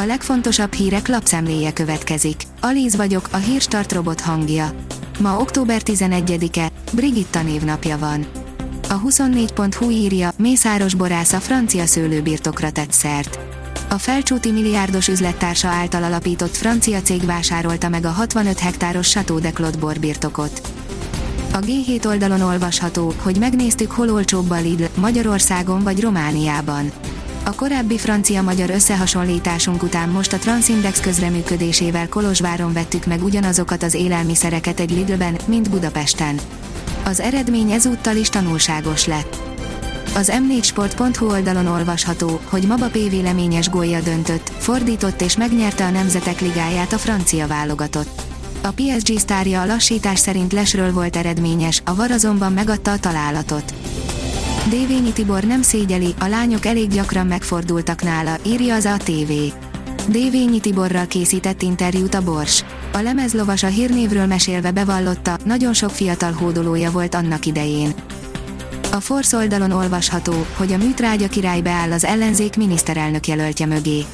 A legfontosabb hírek lapszemléje következik. Alíz vagyok, a hírstart robot hangja. Ma október 11-e, Brigitta névnapja van. A 24.hu írja, Mészáros borász a francia szőlőbirtokra tett szert. A felcsúti milliárdos üzlettársa által alapított francia cég vásárolta meg a 65 hektáros Chateau de Claude borbirtokot. A G7 oldalon olvasható, hogy megnéztük hol olcsóbb a Lidl, Magyarországon vagy Romániában. A korábbi francia-magyar összehasonlításunk után most a Transindex közreműködésével Kolozsváron vettük meg ugyanazokat az élelmiszereket egy Lidlben, mint Budapesten. Az eredmény ezúttal is tanulságos lett. Az m4sport.hu oldalon olvasható, hogy Mbappé véleményes gólja döntött, fordított és megnyerte a Nemzetek Ligáját a francia válogatott. A PSG sztárja a lassítás szerint lesről volt eredményes, a var azonban megadta a találatot. Dévényi Tibor nem szégyeli, a lányok elég gyakran megfordultak nála, írja az ATV. Dévényi Tiborral készített interjút a Bors. A lemezlovas a hírnévről mesélve bevallotta, nagyon sok fiatal hódolója volt annak idején. A Force oldalon olvasható, hogy a műtrágya király beáll az ellenzék miniszterelnök jelöltje mögé.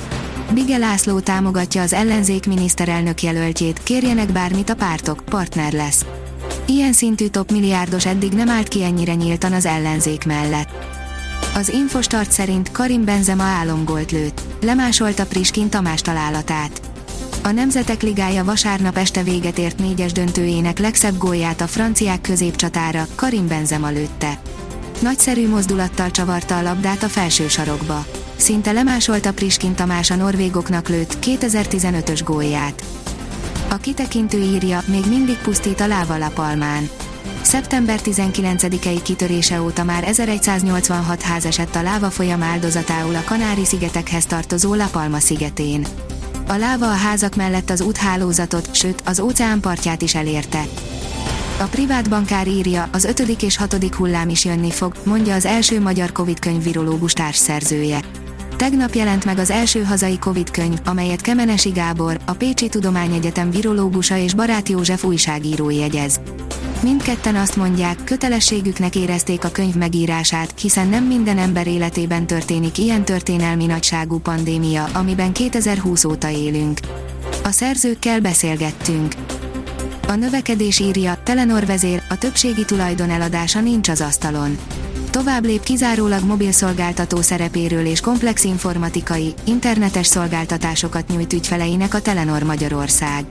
Bige László támogatja az ellenzék miniszterelnök jelöltjét, kérjenek bármit a pártok, partner lesz. Ilyen szintű top milliárdos eddig nem állt ki ennyire nyíltan az ellenzék mellett. Az Infostart szerint Karim Benzema álomgolt lőtt. Lemásolta Priskin Tamás találatát. A Nemzetek Ligája vasárnap este véget ért négyes döntőjének legszebb gólját a franciák középcsatára, Karim Benzema lőtte. Nagyszerű mozdulattal csavarta a labdát a felső sarokba. Szinte lemásolta Priskin Tamás a norvégoknak lőtt 2015-ös gólját. A kitekintő írja, még mindig pusztít a láva Lapalmán. Szeptember 19-i kitörése óta már 1186 ház esett a láva folyam áldozatául a Kanári-szigetekhez tartozó La Palma szigetén. A láva a házak mellett az úthálózatot, sőt, az óceán partját is elérte. A privát bankár írja, az ötödik és hatodik hullám is jönni fog, mondja az első magyar Covid könyv virológus társszerzője. Tegnap jelent meg az első hazai Covid könyv, amelyet Kemenesi Gábor, a Pécsi Tudományegyetem virológusa és Barát József újságíró jegyez. Mindketten azt mondják, kötelességüknek érezték a könyv megírását, hiszen nem minden ember életében történik ilyen történelmi nagyságú pandémia, amiben 2020 óta élünk. A szerzőkkel beszélgettünk. A növekedés írja, Telenor vezér, a többségi tulajdon eladása nincs az asztalon tovább lép kizárólag mobilszolgáltató szerepéről és komplex informatikai, internetes szolgáltatásokat nyújt ügyfeleinek a Telenor Magyarország.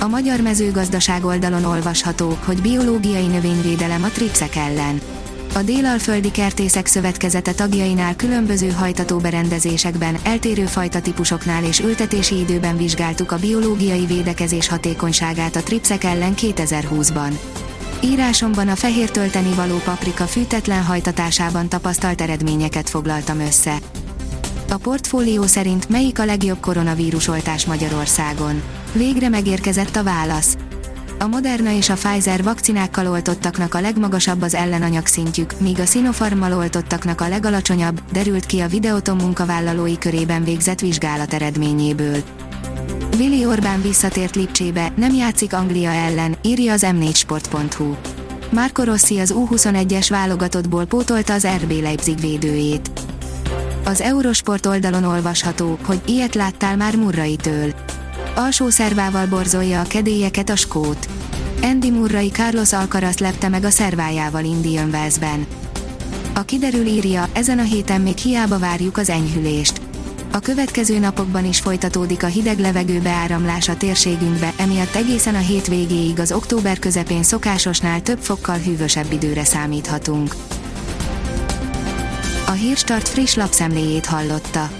A magyar mezőgazdaság oldalon olvasható, hogy biológiai növényvédelem a tripszek ellen. A Délalföldi Kertészek Szövetkezete tagjainál különböző hajtatóberendezésekben, eltérő fajtatípusoknál és ültetési időben vizsgáltuk a biológiai védekezés hatékonyságát a tripszek ellen 2020-ban. Írásomban a fehér tölteni való paprika fűtetlen hajtatásában tapasztalt eredményeket foglaltam össze. A portfólió szerint melyik a legjobb koronavírus oltás Magyarországon? Végre megérkezett a válasz. A Moderna és a Pfizer vakcinákkal oltottaknak a legmagasabb az ellenanyag szintjük, míg a Sinopharmmal oltottaknak a legalacsonyabb, derült ki a Videoton munkavállalói körében végzett vizsgálat eredményéből. Willi Orbán visszatért Lipcsébe, nem játszik Anglia ellen, írja az m4sport.hu. Marco Rossi az U21-es válogatottból pótolta az RB Leipzig védőjét. Az Eurosport oldalon olvasható, hogy ilyet láttál már Murrai-től. Alsó szervával borzolja a kedélyeket a skót. Andy Murray Carlos Alcaraz lepte meg a szervájával Indian Wellsben. A kiderül írja, ezen a héten még hiába várjuk az enyhülést. A következő napokban is folytatódik a hideg levegő beáramlás a térségünkbe, emiatt egészen a hétvégéig az október közepén szokásosnál több fokkal hűvösebb időre számíthatunk. A Hírstart friss lapszemléjét hallotta.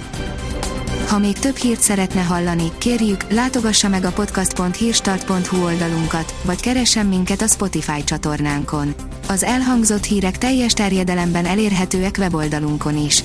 Ha még több hírt szeretne hallani, kérjük, látogassa meg a podcast.hírstart.hu oldalunkat, vagy keressen minket a Spotify csatornánkon. Az elhangzott hírek teljes terjedelemben elérhetőek weboldalunkon is.